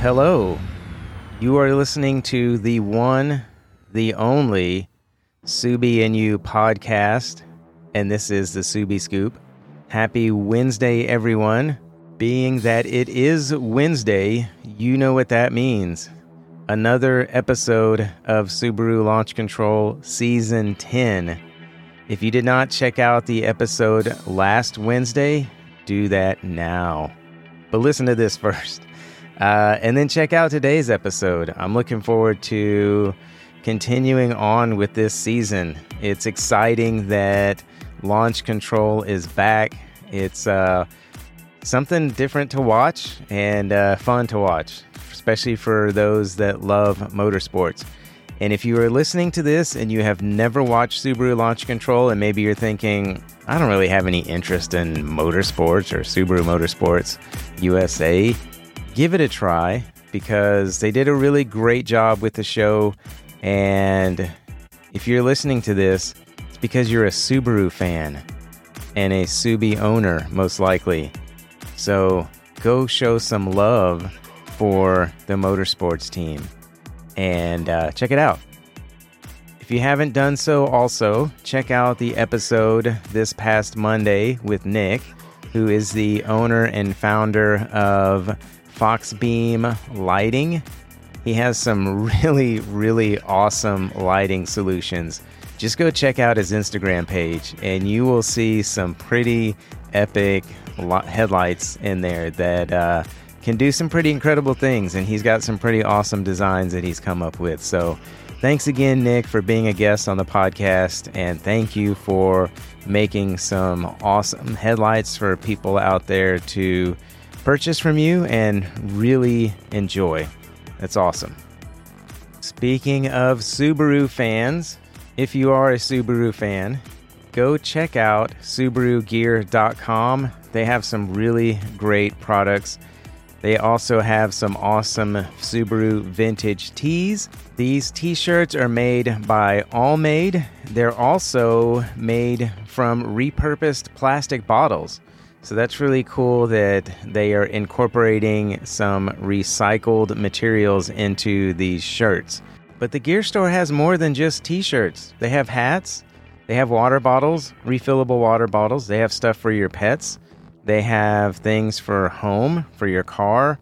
hello. You are listening to the one, the only Subie and You podcast, and this is the Subie Scoop. Happy Wednesday, everyone. Being that it is Wednesday, you know what that means. Another episode of Subaru Launch Control Season 10. If you did not check out the episode last Wednesday, do that now. But listen to this first. Uh, and then check out today's episode. I'm looking forward to continuing on with this season. It's exciting that Launch Control is back. It's uh, something different to watch and uh, fun to watch, especially for those that love motorsports. And if you are listening to this and you have never watched Subaru Launch Control, and maybe you're thinking, I don't really have any interest in motorsports or Subaru Motorsports USA, give it a try because they did a really great job with the show. And if you're listening to this, it's because you're a Subaru fan and a Subie owner, most likely. So go show some love for the motorsports team and uh, check it out. If you haven't done so, also check out the episode this past Monday with Nick, who is the owner and founder of Foxbeam Lighting. He has some really, really awesome lighting solutions. Just go check out his Instagram page and you will see some pretty epic headlights in there that uh, can do some pretty incredible things. And he's got some pretty awesome designs that he's come up with. So thanks again, Nick, for being a guest on the podcast. And thank you for making some awesome headlights for people out there to purchase from you and really enjoy. That's awesome. Speaking of Subaru fans, if you are a Subaru fan, go check out SubaruGear.com. They have some really great products. They also have some awesome Subaru vintage tees. These t shirts are made by Allmade. They're also made from repurposed plastic bottles. So that's really cool that they are incorporating some recycled materials into these shirts. But the gear store has more than just t shirts. They have hats, they have water bottles, refillable water bottles, they have stuff for your pets, they have things for home, for your car.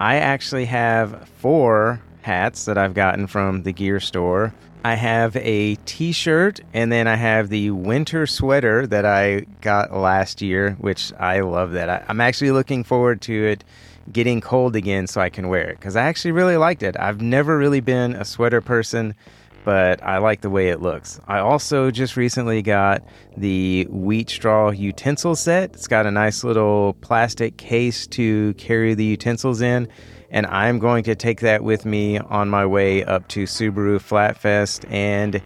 I actually have four hats that I've gotten from the gear store. I have a t shirt and then I have the winter sweater that I got last year, which I love that. I, am actually looking forward to it getting cold again so I can wear it because I actually really liked it. I've never really been a sweater person, but I like the way it looks. I also just recently got the wheat straw utensil set. It's got a nice little plastic case to carry the utensils in and I'm going to take that with me on my way up to Subaru Flatfest and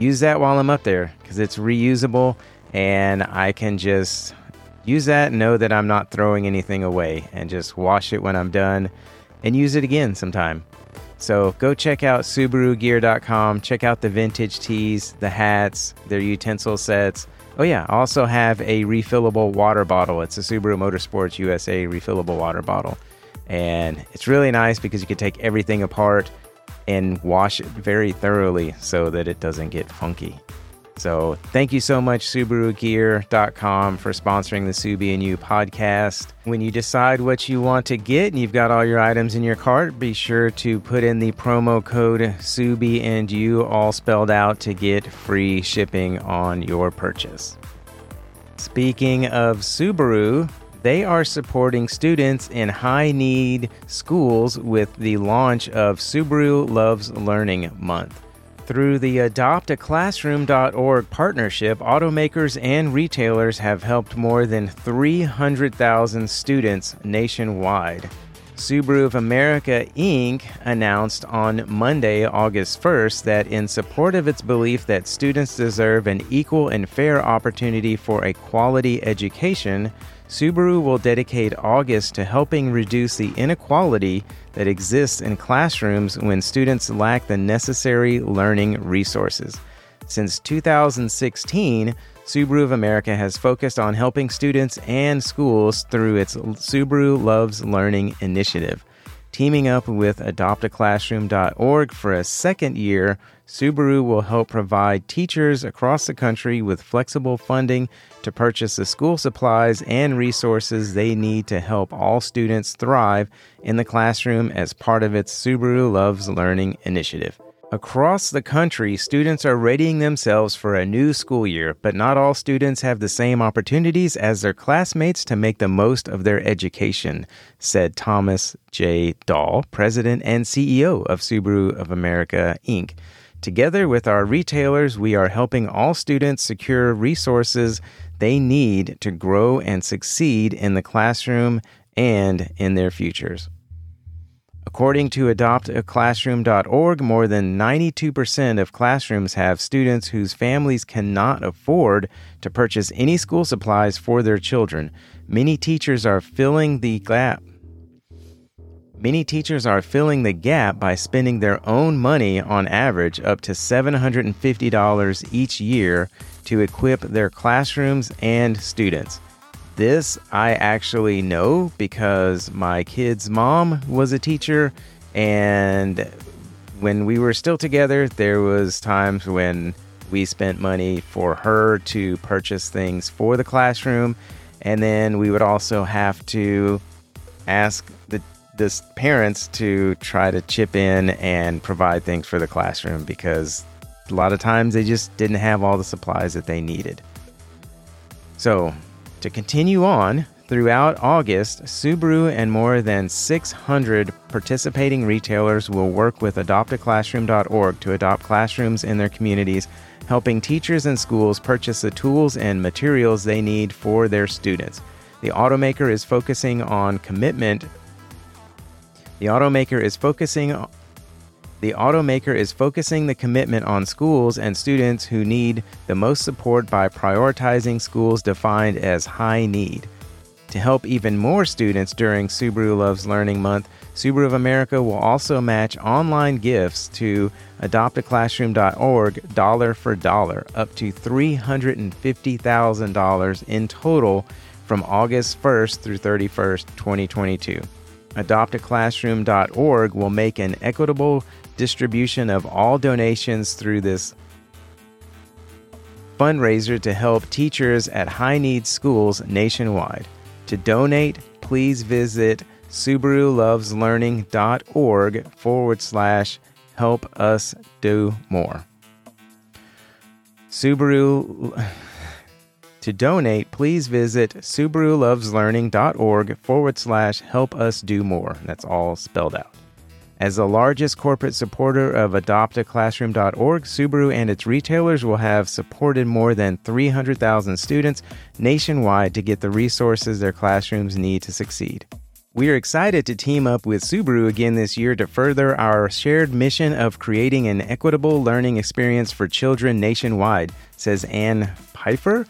use that while I'm up there because it's reusable and I can just use that know that I'm not throwing anything away and just wash it when I'm done and use it again sometime. So go check out SubaruGear.com. Check out the vintage tees, the hats, their utensil sets. Oh, yeah, also have a refillable water bottle. It's a Subaru Motorsports USA refillable water bottle. And it's really nice because you can take everything apart and wash it very thoroughly so that it doesn't get funky. So, thank you so much, SubaruGear.com, for sponsoring the Subie and You podcast. When you decide what you want to get and you've got all your items in your cart, be sure to put in the promo code Subie and You, all spelled out, to get free shipping on your purchase. Speaking of Subaru, they are supporting students in high need schools with the launch of Subaru Loves Learning Month. Through the adoptaclassroom.org partnership, automakers and retailers have helped more than 300,000 students nationwide. Subaru of America Inc. announced on Monday, August 1st, that in support of its belief that students deserve an equal and fair opportunity for a quality education, Subaru will dedicate August to helping reduce the inequality that exists in classrooms when students lack the necessary learning resources. Since 2016, Subaru of America has focused on helping students and schools through its Subaru Loves Learning initiative. Teaming up with adoptaclassroom.org for a second year, Subaru will help provide teachers across the country with flexible funding to purchase the school supplies and resources they need to help all students thrive in the classroom as part of its Subaru Loves Learning initiative. Across the country, students are readying themselves for a new school year, but not all students have the same opportunities as their classmates to make the most of their education, said Thomas J. Doll, president and CEO of Subaru of America, Inc. Together with our retailers, we are helping all students secure resources they need to grow and succeed in the classroom and in their futures. According to adoptaclassroom.org, more than 92% of classrooms have students whose families cannot afford to purchase any school supplies for their children. Many teachers are filling the gap. Many teachers are filling the gap by spending their own money on average up to $750 each year to equip their classrooms and students. This I actually know because my kid's mom was a teacher and when we were still together there was times when we spent money for her to purchase things for the classroom and then we would also have to ask the parents to try to chip in and provide things for the classroom because a lot of times they just didn't have all the supplies that they needed. So, to continue on, throughout August, Subaru and more than 600 participating retailers will work with adoptaclassroom.org to adopt classrooms in their communities, helping teachers and schools purchase the tools and materials they need for their students. The automaker is focusing on commitment. The automaker is focusing the automaker is focusing the commitment on schools and students who need the most support by prioritizing schools defined as high need. To help even more students during Subaru Loves Learning Month, Subaru of America will also match online gifts to adoptaclassroom.org dollar for dollar, up to $350,000 in total from August 1st through 31st, 2022. Adoptaclassroom.org will make an equitable distribution of all donations through this fundraiser to help teachers at high need schools nationwide. To donate, please visit SubaruLovesLearning.org forward slash help us do more. Subaru. To donate, please visit SubaruLovesLearning.org forward slash help us do more. That's all spelled out. As the largest corporate supporter of AdoptAClassroom.org, Subaru and its retailers will have supported more than 300,000 students nationwide to get the resources their classrooms need to succeed. We are excited to team up with Subaru again this year to further our shared mission of creating an equitable learning experience for children nationwide, says Ann Pfeiffer,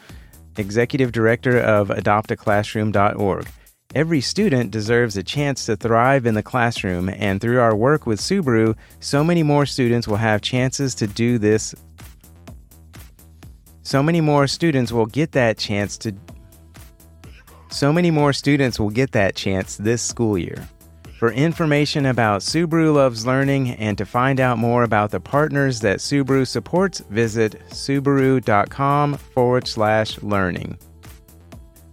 Executive Director of AdoptAClassroom.org. Every student deserves a chance to thrive in the classroom, and through our work with Subaru, so many more students will have chances to do this. So many more students will get that chance to. So many more students will get that chance this school year. For information about Subaru Loves Learning and to find out more about the partners that Subaru supports, visit subaru.com forward slash learning.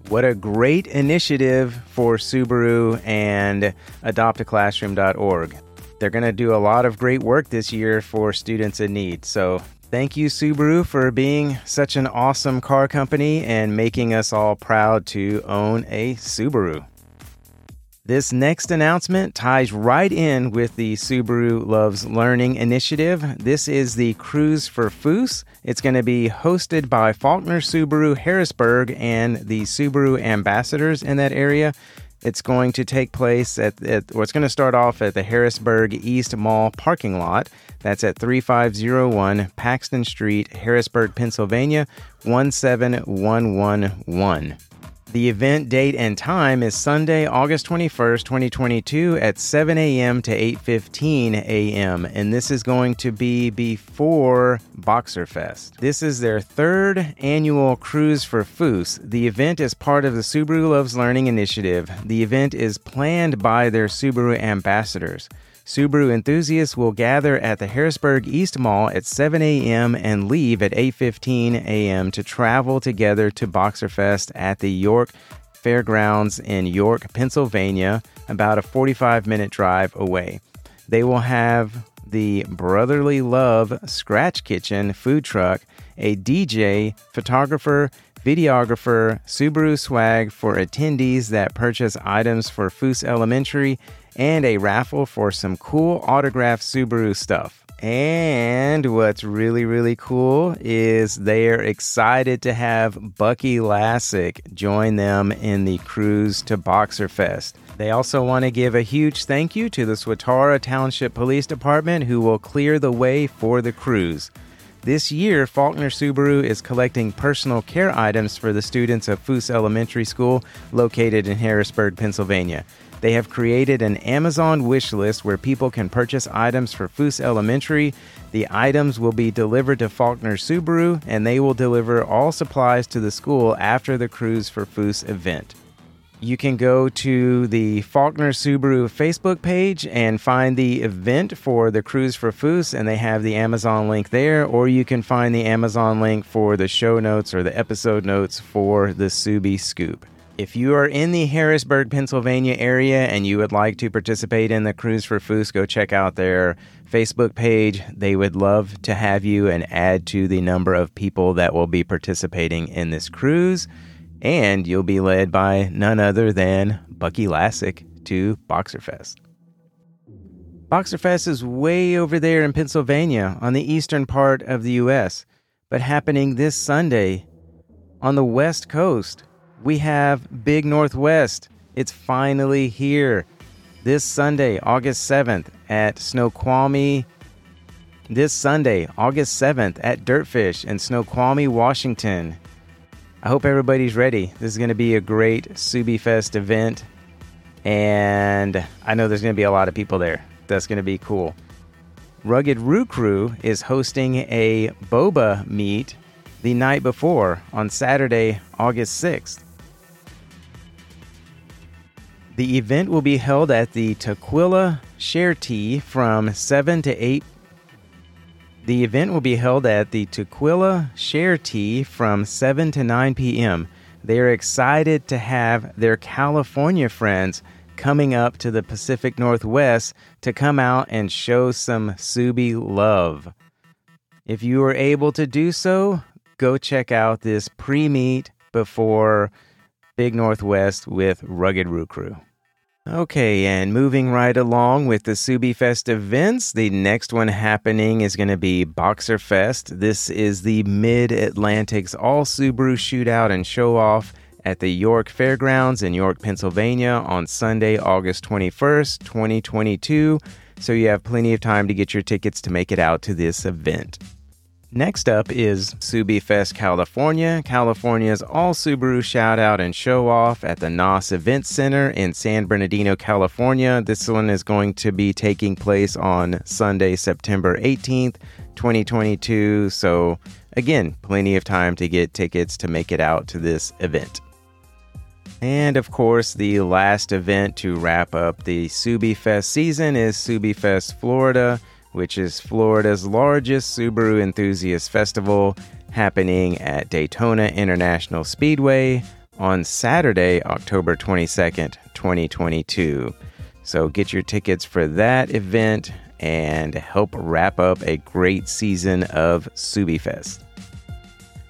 What a great initiative for Subaru and adoptaclassroom.org. They're going to do a lot of great work this year for students in need. So, thank you, Subaru, for being such an awesome car company and making us all proud to own a Subaru. This next announcement ties right in with the Subaru Loves Learning initiative. This is the Cruise for Foose. It's going to be hosted by Faulkner Subaru Harrisburg and the Subaru ambassadors in that area. It's going to take place at, at or it's going to start off at the Harrisburg East Mall parking lot. That's at 3501 Paxton Street, Harrisburg, Pennsylvania 17111. The event date and time is Sunday, August 21st, 2022 at 7 a.m. to 8:15 a.m. and this is going to be before Boxer Fest. This is their third annual cruise for Foose. The event is part of the Subaru Loves Learning initiative. The event is planned by their Subaru ambassadors. Subaru enthusiasts will gather at the Harrisburg East Mall at 7 a.m. and leave at 8:15 a.m. to travel together to Boxerfest at the York Fairgrounds in York, Pennsylvania, about a 45-minute drive away. They will have the Brotherly Love Scratch Kitchen food truck, a DJ, photographer, videographer, Subaru swag for attendees that purchase items for Foose Elementary, and a raffle for some cool autographed Subaru stuff. And what's really, really cool is they're excited to have Bucky Lasek join them in the cruise to Boxerfest. They also want to give a huge thank you to the Swatara Township Police Department who will clear the way for the cruise. This year, Faulkner Subaru is collecting personal care items for the students of Foose Elementary School located in Harrisburg, Pennsylvania. They have created an Amazon wish list where people can purchase items for Foose Elementary. The items will be delivered to Faulkner Subaru, and they will deliver all supplies to the school after the Cruise for Foose event. You can go to the Faulkner Subaru Facebook page and find the event for the Cruise for Foose, and they have the Amazon link there, or you can find the Amazon link for the show notes or the episode notes for the Subie Scoop. If you are in the Harrisburg, Pennsylvania area and you would like to participate in the Cruise for Foose, go check out their Facebook page. They would love to have you and add to the number of people that will be participating in this cruise. And you'll be led by none other than Bucky Lasek to Boxerfest. Boxerfest is way over there in Pennsylvania on the eastern part of the U.S., but happening this Sunday on the West Coast we have Big Northwest. It's finally here. This Sunday, August 7th at Snoqualmie. This Sunday, August 7th at Dirtfish in Snoqualmie, Washington. I hope everybody's ready. This is going to be a great Subie Fest event. And I know there's going to be a lot of people there. That's going to be cool. Rugged Roo Crew is hosting a boba meet the night before on Saturday, August 6th. The event will be held at the Tukwila Share Tea from 7 to 8. The event will be held at the Tukwila Share Tea from 7 to 9 p.m. They are excited to have their California friends coming up to the Pacific Northwest to come out and show some Subie love. If you are able to do so, go check out this pre meet before Big Northwest with Rugged Roo Crew. Okay, and moving right along with the Subie Fest events, the next one happening is going to be Boxer Fest. This is the Mid Atlantic's all Subaru shootout and show off at the York Fairgrounds in York, Pennsylvania on Sunday, August 21st, 2022. So you have plenty of time to get your tickets to make it out to this event. Next up is Subie Fest California, California's all Subaru shout out and show off at the NOS Event Center in San Bernardino, California. This one is going to be taking place on Sunday, September 18th, 2022. So, again, plenty of time to get tickets to make it out to this event. And of course, the last event to wrap up the Subie Fest season is Subie Fest Florida which is Florida's largest Subaru enthusiast festival, happening at Daytona International Speedway on Saturday, October 22nd, 2022. So get your tickets for that event and help wrap up a great season of SubieFest.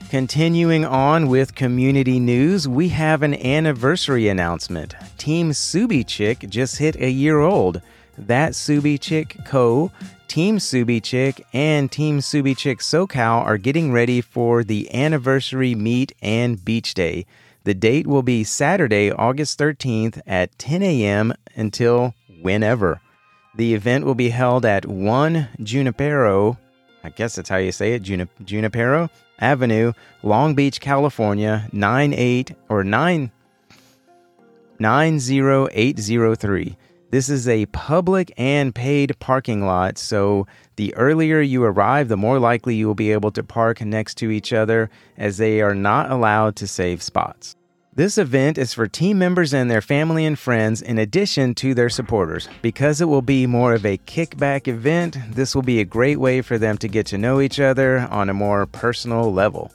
Continuing on with community news, we have an anniversary announcement. Team Subi Chick just hit a year old. That Subi Chick Co. Team Subi Chick and Team Subi Chick SoCal are getting ready for the anniversary meet and beach day. The date will be Saturday, August 13th at 10 a.m. until whenever. The event will be held at 1 Junipero, I guess that's how you say it, Junipero Avenue, Long Beach, California, 98 or 9 90803. This is a public and paid parking lot, so the earlier you arrive, the more likely you will be able to park next to each other as they are not allowed to save spots. This event is for team members and their family and friends in addition to their supporters. Because it will be more of a kickback event, this will be a great way for them to get to know each other on a more personal level.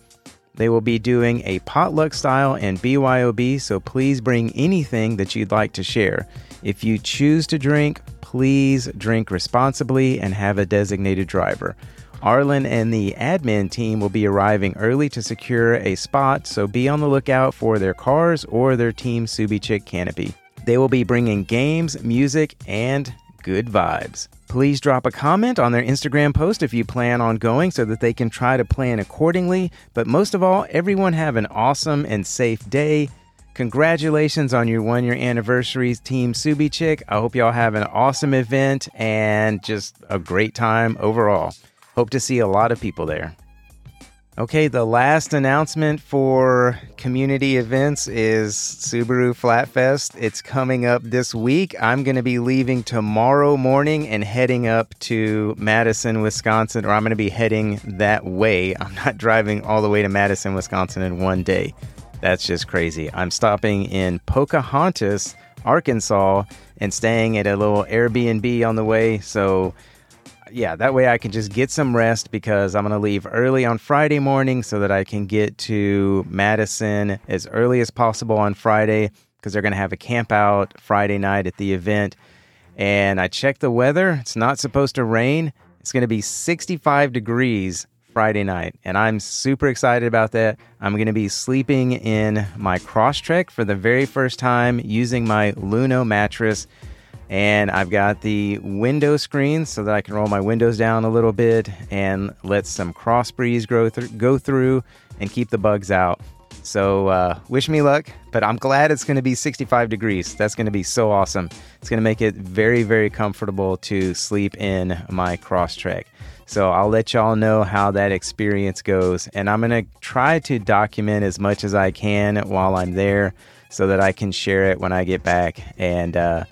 They will be doing a potluck style and BYOB, so please bring anything that you'd like to share. If you choose to drink, please drink responsibly and have a designated driver. Arlen and the admin team will be arriving early to secure a spot, so be on the lookout for their cars or their Team Subi Chick canopy. They will be bringing games, music, and good vibes. Please drop a comment on their Instagram post if you plan on going so that they can try to plan accordingly. But most of all, everyone have an awesome and safe day. Congratulations on your one year anniversary, Team Subi I hope y'all have an awesome event and just a great time overall. Hope to see a lot of people there. Okay, the last announcement for community events is Subaru Flatfest. It's coming up this week. I'm going to be leaving tomorrow morning and heading up to Madison, Wisconsin, or I'm going to be heading that way. I'm not driving all the way to Madison, Wisconsin in one day. That's just crazy. I'm stopping in Pocahontas, Arkansas, and staying at a little Airbnb on the way. So, yeah, that way I can just get some rest because I'm going to leave early on Friday morning so that I can get to Madison as early as possible on Friday because they're going to have a camp out Friday night at the event. And I checked the weather. It's not supposed to rain. It's going to be 65 degrees Friday night. And I'm super excited about that. I'm going to be sleeping in my Crosstrek for the very first time using my Luno mattress and I've got the window screen so that I can roll my windows down a little bit and let some cross breeze grow th- go through and keep the bugs out. So uh, wish me luck, but I'm glad it's going to be 65 degrees. That's going to be so awesome. It's going to make it very, very comfortable to sleep in my Crosstrek. So I'll let y'all know how that experience goes, and I'm going to try to document as much as I can while I'm there, so that I can share it when I get back and. Uh,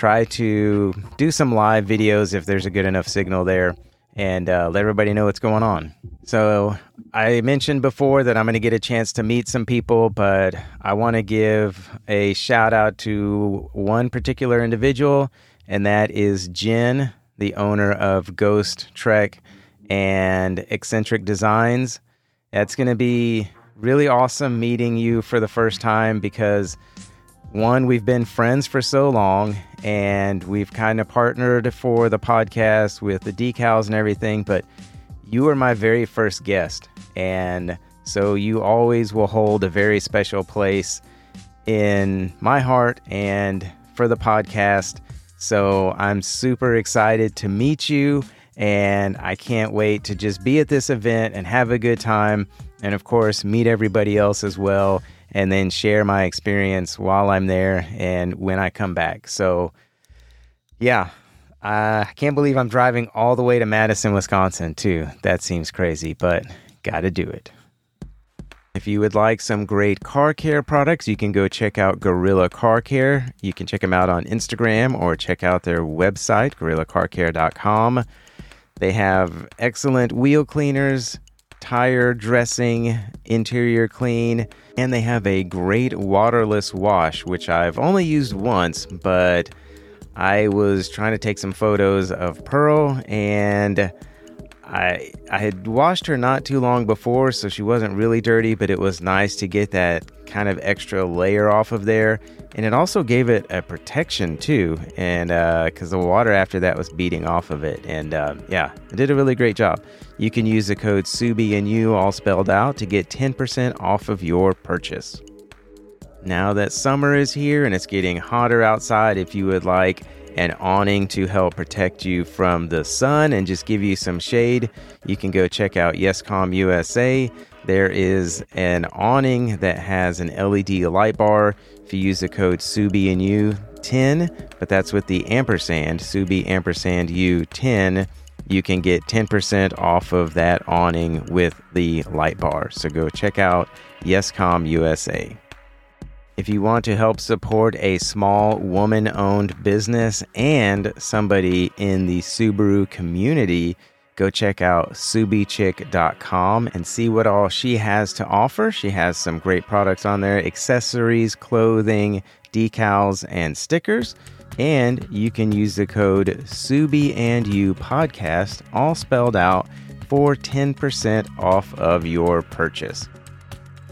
try to do some live videos if there's a good enough signal there and uh, let everybody know what's going on. So, I mentioned before that I'm going to get a chance to meet some people, but I want to give a shout out to one particular individual, and that is Jen, the owner of Ghost Trek and Eccentric Designs. That's going to be really awesome meeting you for the first time because one, we've been friends for so long and we've kind of partnered for the podcast with the decals and everything, but you were my very first guest. And so you always will hold a very special place in my heart and for the podcast. So I'm super excited to meet you and I can't wait to just be at this event and have a good time. And of course, meet everybody else as well and then share my experience while I'm there and when I come back. So, yeah, I can't believe I'm driving all the way to Madison, Wisconsin, too. That seems crazy, but gotta do it. If you would like some great car care products, you can go check out Gorilla Car Care. You can check them out on Instagram or check out their website, gorillacarcare.com. They have excellent wheel cleaners, tire dressing, interior clean, and they have a great waterless wash, which I've only used once, but I was trying to take some photos of Pearl and I I had washed her not too long before, so she wasn't really dirty, but it was nice to get that kind of extra layer off of there, and it also gave it a protection too, and because uh, the water after that was beating off of it, and uh, yeah, it did a really great job. You can use the code Subie and you all spelled out to get 10% off of your purchase. Now that summer is here and it's getting hotter outside, if you would like an awning to help protect you from the sun and just give you some shade, you can go check out Yescom USA. There is an awning that has an LED light bar. If you use the code subi u10 but that's with the ampersand, Subi ampersand U 10, you can get 10% off of that awning with the light bar. So go check out Yescom USA. If you want to help support a small woman owned business and somebody in the Subaru community, go check out subichick.com and see what all she has to offer. She has some great products on there accessories, clothing, decals, and stickers. And you can use the code Subie and You podcast, all spelled out, for 10% off of your purchase.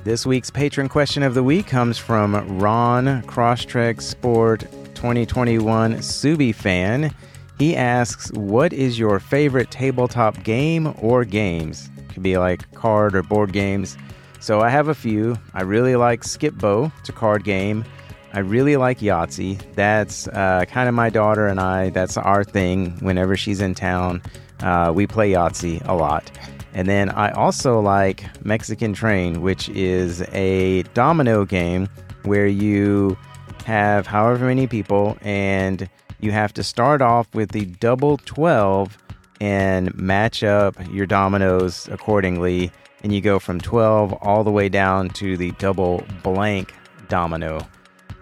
This week's patron question of the week comes from Ron Crosstrek Sport 2021 Subi fan. He asks, What is your favorite tabletop game or games? Could be like card or board games. So I have a few. I really like Skip-Bo, it's a card game. I really like Yahtzee. That's uh, kind of my daughter and I, that's our thing. Whenever she's in town, uh, we play Yahtzee a lot. And then I also like Mexican Train, which is a domino game where you have however many people and you have to start off with the double 12 and match up your dominoes accordingly. And you go from 12 all the way down to the double blank domino.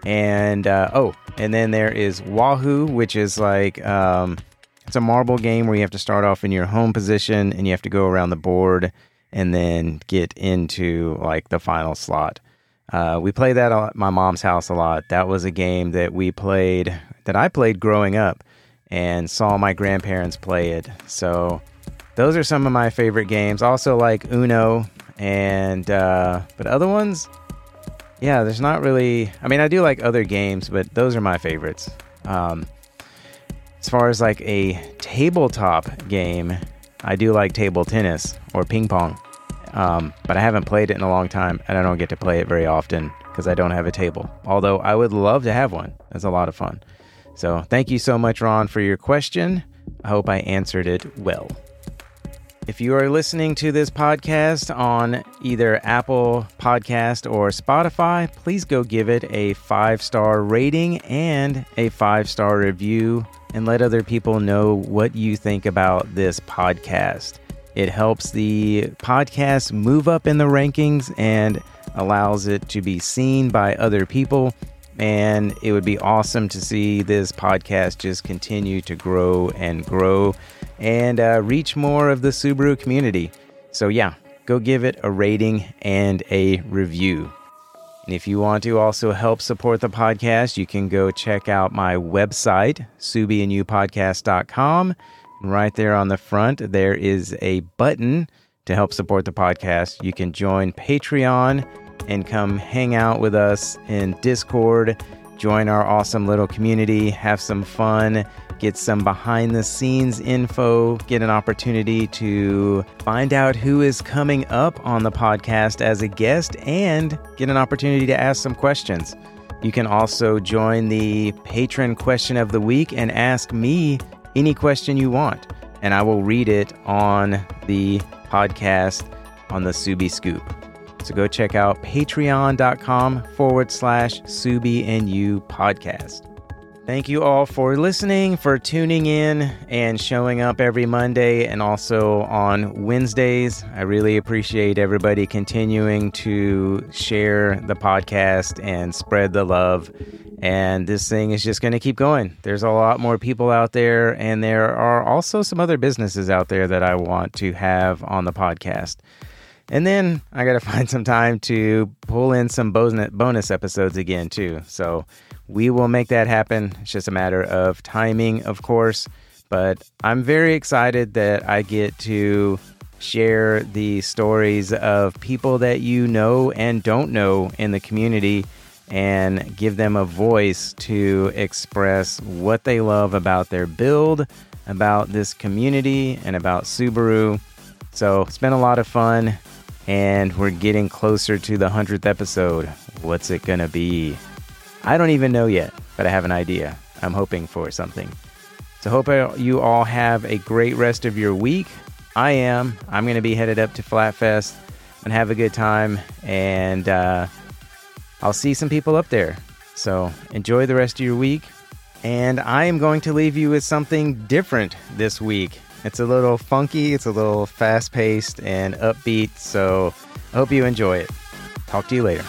And uh, oh, and then there is Wahoo, which is like um, it's a marble game where you have to start off in your home position and you have to go around the board and then get into like the final slot. Uh, we play that at my mom's house a lot. That was a game that we played, that I played growing up and saw my grandparents play it. So those are some of my favorite games. Also like Uno and, uh, but other ones, yeah, there's not really. I mean, I do like other games, but those are my favorites. Um, as far as like a tabletop game, I do like table tennis or ping pong, um, but I haven't played it in a long time, and I don't get to play it very often because I don't have a table. Although I would love to have one. That's a lot of fun. So thank you so much, Ron, for your question. I hope I answered it well. If you are listening to this podcast on either Apple Podcast or Spotify, please go give it a five star rating and a five star review and let other people know what you think about this podcast. It helps the podcast move up in the rankings and allows it to be seen by other people. And it would be awesome to see this podcast just continue to grow and grow and uh, reach more of the Subaru community. So, yeah, go give it a rating and a review. And if you want to also help support the podcast, you can go check out my website, subieandyoupodcast.com. And right there on the front, there is a button to help support the podcast. You can join Patreon and come hang out with us in Discord, join our awesome little community, have some fun get some behind the scenes info, get an opportunity to find out who is coming up on the podcast as a guest, and get an opportunity to ask some questions. You can also join the patron question of the week and ask me any question you want, and I will read it on the podcast on the Subie Scoop. So go check out patreon.com forward slash Subie and You podcast. Thank you all for listening, for tuning in, and showing up every Monday and also on Wednesdays. I really appreciate everybody continuing to share the podcast and spread the love. And this thing is just going to keep going. There's a lot more people out there, and there are also some other businesses out there that I want to have on the podcast. And then I got to find some time to pull in some bonus episodes again, too. So, we will make that happen. It's just a matter of timing, of course. But I'm very excited that I get to share the stories of people that you know and don't know in the community and give them a voice to express what they love about their build, about this community, and about Subaru. So it's been a lot of fun, and we're getting closer to the 100th episode. What's it to be? I don't even know yet, but I have an idea. I'm hoping for something. So, hope you all have a great rest of your week. I am. I'm to be headed up to Flatfest and have a good time. And uh, I'll see some people up there. So, enjoy the rest of your week. And I am going to leave you with something different this week. It's a little funky, it's a little fast paced and upbeat. So, I hope you enjoy it. Talk to you later.